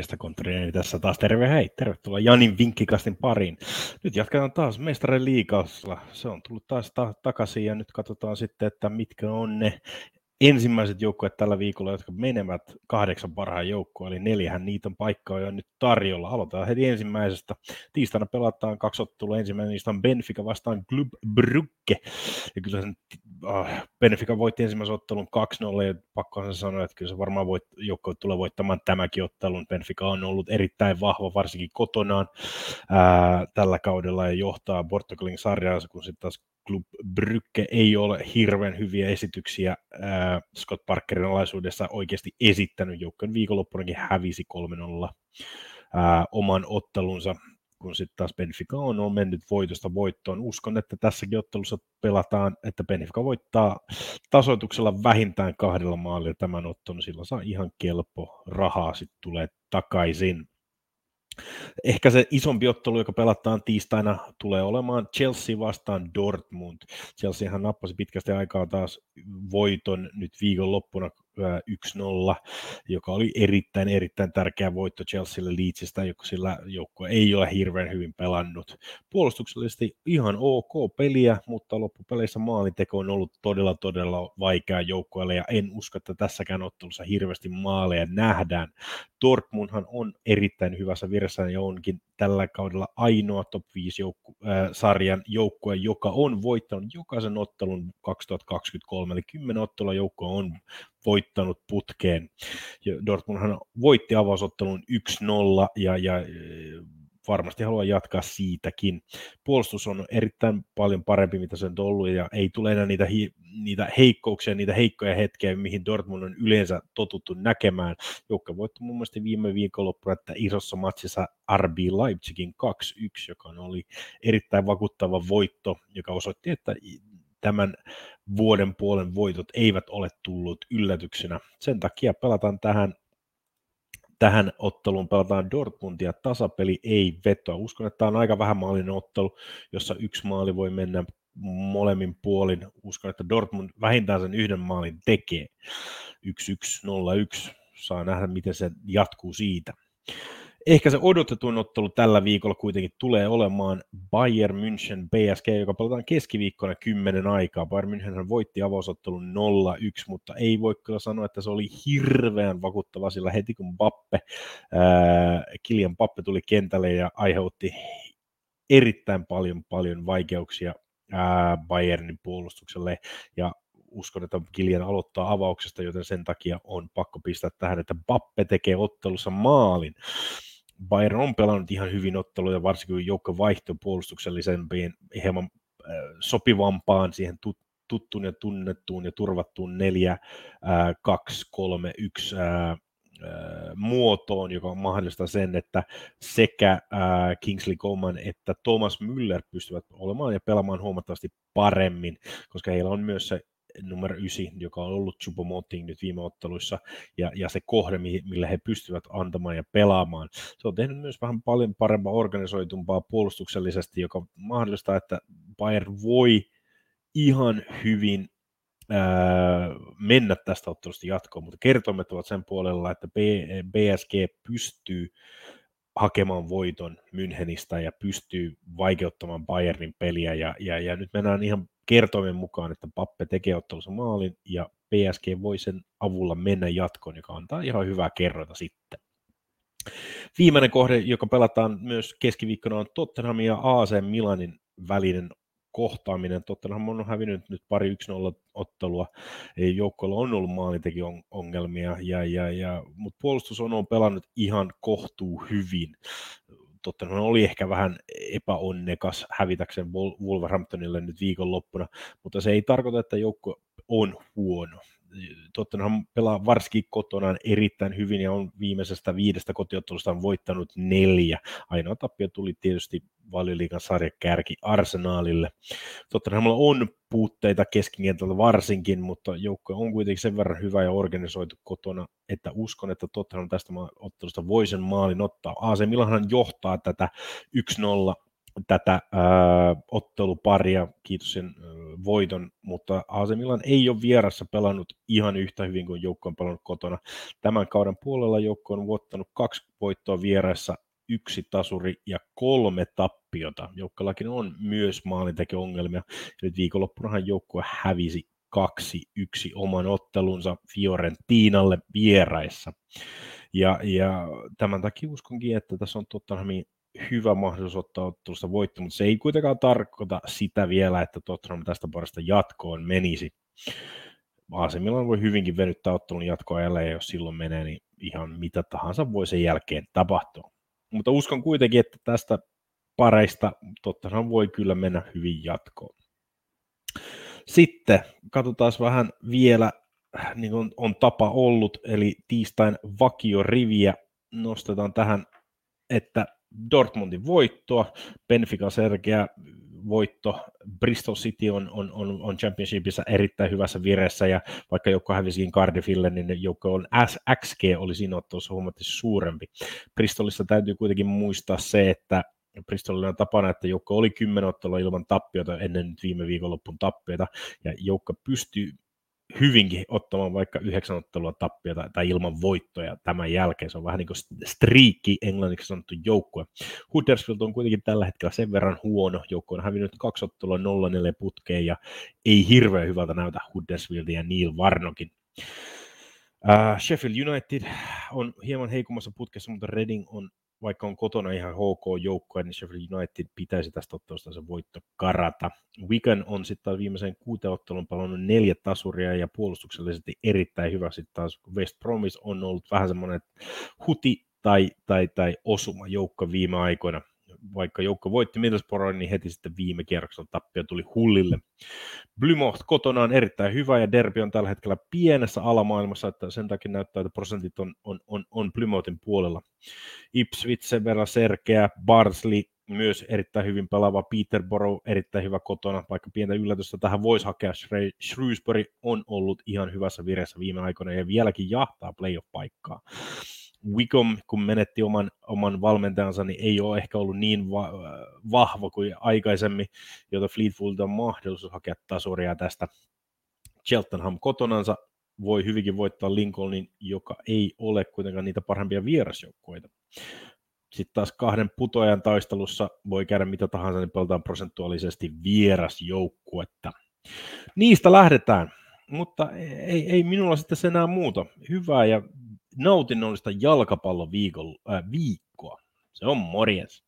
Morjesta kontriini tässä taas terve hei, tervetuloa Janin vinkkikastin pariin. Nyt jatketaan taas mestarien liikassa. Se on tullut taas ta- takaisin ja nyt katsotaan sitten, että mitkä on ne ensimmäiset joukkueet tällä viikolla, jotka menevät kahdeksan parhaan joukkoon, eli neljähän niitä on paikkaa jo nyt tarjolla. Aloitetaan heti ensimmäisestä. Tiistaina pelataan kaksi ottelua. Ensimmäinen niistä on Benfica vastaan Club Brugge. Ja kyllä sen, äh, Benfica voitti ensimmäisen ottelun 2-0, ja pakko sanoa, että kyllä se varmaan voit, joukko tulee voittamaan tämäkin ottelun. Benfica on ollut erittäin vahva, varsinkin kotonaan ää, tällä kaudella, ja johtaa Portugalin sarjaa, kun sitten taas Club Brygge ei ole hirveän hyviä esityksiä äh, Scott Parkerin alaisuudessa oikeasti esittänyt. Joukkojen viikonloppunakin hävisi 3-0 äh, oman ottelunsa, kun sitten taas Benfica on, on mennyt voitosta voittoon. Uskon, että tässäkin ottelussa pelataan, että Benfica voittaa tasoituksella vähintään kahdella maalilla tämän ottelun. Sillä saa ihan kelpo rahaa sitten tulee takaisin. Ehkä se isompi ottelu, joka pelataan tiistaina, tulee olemaan Chelsea vastaan Dortmund. Chelseahan nappasi pitkästi aikaa taas voiton nyt viikonloppuna 1-0, joka oli erittäin, erittäin tärkeä voitto Chelsealle Leedsistä, joka sillä joukko ei ole hirveän hyvin pelannut. Puolustuksellisesti ihan ok peliä, mutta loppupeleissä maalinteko on ollut todella, todella vaikea joukkoille, ja en usko, että tässäkään ottelussa hirveästi maaleja nähdään. Dortmundhan on erittäin hyvässä virassa ja onkin tällä kaudella ainoa top 5 joukku, äh, sarjan joukkue, joka on voittanut jokaisen ottelun 2023, eli 10 ottelua joukkoa on voittanut putkeen. Dortmundhan voitti avausottelun 1-0 ja, ja varmasti haluaa jatkaa siitäkin. Puolustus on erittäin paljon parempi, mitä se on ollut, ja ei tule enää niitä, hi- niitä heikkouksia, niitä heikkoja hetkiä, mihin Dortmund on yleensä totuttu näkemään. Joukka voitti mun mielestä viime viikonloppuna, että isossa matsissa RB Leipzigin 2-1, joka oli erittäin vakuuttava voitto, joka osoitti, että tämän vuoden puolen voitot eivät ole tullut yllätyksenä. Sen takia pelataan tähän tähän otteluun pelataan Dortmundia tasapeli ei vetoa. Uskon, että tämä on aika vähän maalinen ottelu, jossa yksi maali voi mennä molemmin puolin. Uskon, että Dortmund vähintään sen yhden maalin tekee. 1-1-0-1. Saa nähdä, miten se jatkuu siitä. Ehkä se odotetuin ottelu tällä viikolla kuitenkin tulee olemaan Bayern München PSG, joka pelataan keskiviikkona 10 aikaa. Bayern München voitti avausottelun 0-1, mutta ei voi kyllä sanoa, että se oli hirveän vakuuttava, sillä heti kun Bappe, ää, Kilian Bappe tuli kentälle ja aiheutti erittäin paljon, paljon vaikeuksia ää, Bayernin puolustukselle ja uskon, että Kilian aloittaa avauksesta, joten sen takia on pakko pistää tähän, että Bappe tekee ottelussa maalin. Bayern on pelannut ihan hyvin otteluja, varsinkin joukko vaihtoi puolustuksellisempiin, hieman äh, sopivampaan siihen tuttuun ja tunnettuun ja turvattuun 4, 2, 3, 1 muotoon, joka mahdollistaa sen, että sekä äh, Kingsley Coman että Thomas Müller pystyvät olemaan ja pelaamaan huomattavasti paremmin, koska heillä on myös se numero 9, joka on ollut Chupomoting nyt viime otteluissa, ja, ja se kohde, millä he pystyvät antamaan ja pelaamaan. Se on tehnyt myös vähän paljon parempaa organisoitumpaa puolustuksellisesti, joka mahdollistaa, että Bayern voi ihan hyvin mennä tästä ottelusta jatkoon, mutta kertoimet ovat sen puolella, että BSG pystyy hakemaan voiton Münchenistä ja pystyy vaikeuttamaan Bayernin peliä. Ja, ja, ja nyt mennään ihan kertoimen mukaan, että Pappe tekee ottelussa maalin ja PSG voi sen avulla mennä jatkoon, joka antaa ihan hyvää kerrota sitten. Viimeinen kohde, joka pelataan myös keskiviikkona, on Tottenham ja AC Milanin välinen kohtaaminen. Tottenham on hävinnyt nyt pari 1-0 ottelua. Joukkoilla on ollut maalinteki ongelmia, ja, ja, ja, mutta puolustus on, on pelannut ihan kohtuu hyvin. Tottenham oli ehkä vähän epäonnekas hävitäkseen Wolverhamptonille nyt viikonloppuna, mutta se ei tarkoita, että joukko on huono. Tottenham pelaa varsinkin kotonaan erittäin hyvin ja on viimeisestä viidestä kotiottelusta voittanut neljä. Ainoa tappio tuli tietysti valioliikan sarjakärki Arsenaalille. Tottenhamilla on puutteita keskikentältä varsinkin, mutta joukko on kuitenkin sen verran hyvä ja organisoitu kotona, että uskon, että Tottenham tästä ottelusta voi sen maalin ottaa. AC Milanhan johtaa tätä 1-0 tätä äh, otteluparia, kiitos sen äh, voiton, mutta AC Milan ei ole vierassa pelannut ihan yhtä hyvin kuin joukko on pelannut kotona. Tämän kauden puolella joukko on vuottanut kaksi voittoa vieraissa, yksi tasuri ja kolme tappiota. Joukkollakin on myös maalintekiongelmia. Nyt viikonloppunahan joukkue hävisi kaksi yksi oman ottelunsa Fiorentinalle vieraissa. Ja, ja tämän takia uskonkin, että tässä on Tottenhamin hyvä mahdollisuus ottaa ottelusta voitto, mutta se ei kuitenkaan tarkoita sitä vielä, että Tottenham tästä parasta jatkoon menisi. AC Milan voi hyvinkin venyttää ottelun jatkoajalle, ja jos silloin menee, niin ihan mitä tahansa voi sen jälkeen tapahtua. Mutta uskon kuitenkin, että tästä pareista Tottenham voi kyllä mennä hyvin jatkoon. Sitten katsotaan vähän vielä, niin kuin on tapa ollut, eli tiistain vakioriviä nostetaan tähän, että Dortmundin voittoa, Benfica selkeä voitto, Bristol City on, on, on, on championshipissa erittäin hyvässä vireessä, ja vaikka joukko hävisikin Cardiffille, niin joukko on XG oli siinä ottelussa huomattavasti suurempi. Bristolissa täytyy kuitenkin muistaa se, että Bristolilla on tapana, että joukko oli kymmenen ottelua ilman tappiota ennen viime viikonloppun tappiota, ja joukko pystyy hyvinkin ottamaan vaikka yhdeksän ottelua tappiota tai ilman voittoja tämän jälkeen. Se on vähän niin kuin striikki englanniksi sanottu joukkue. Huddersfield on kuitenkin tällä hetkellä sen verran huono. Joukko on hävinnyt kaksi ottelua 0-4 putkeen ja ei hirveän hyvältä näytä Huddersfieldin ja Neil Varnokin. Uh, Sheffield United on hieman heikommassa putkessa, mutta Reading on vaikka on kotona ihan HK-joukkoja, niin Sheffield United pitäisi tästä ottelusta se voitto karata. Wigan on sitten taas viimeisen kuuteen ottelun palannut neljä tasuria ja puolustuksellisesti erittäin hyvä. Sitten taas West Promise on ollut vähän semmoinen huti tai, tai, tai osuma joukko viime aikoina vaikka joukko voitti Middlesbroughin, niin heti sitten viime kierroksella tappio tuli Hullille. Blymoth kotona on erittäin hyvä ja Derby on tällä hetkellä pienessä alamaailmassa, että sen takia näyttää, että prosentit on, on, on, on Plymothin puolella. Ipswich sen verran serkeä, Barsley myös erittäin hyvin pelaava, Peterborough erittäin hyvä kotona, vaikka pientä yllätystä tähän voisi hakea, Shrewsbury on ollut ihan hyvässä vireessä viime aikoina ja vieläkin jahtaa playoff-paikkaa. Wickham, kun menetti oman, oman valmentajansa, niin ei ole ehkä ollut niin va- vahva kuin aikaisemmin, jota Fleetwood on mahdollisuus hakea tasuria tästä. Cheltenham kotonansa voi hyvinkin voittaa Lincolnin, joka ei ole kuitenkaan niitä parhaimpia vierasjoukkoita. Sitten taas kahden putoajan taistelussa voi käydä mitä tahansa, niin pelataan prosentuaalisesti vierasjoukkuetta. Niistä lähdetään, mutta ei, ei minulla sitten enää muuta. Hyvää ja nautinnollista jalkapalloviikkoa. Äh, viikkoa. Se on morjens.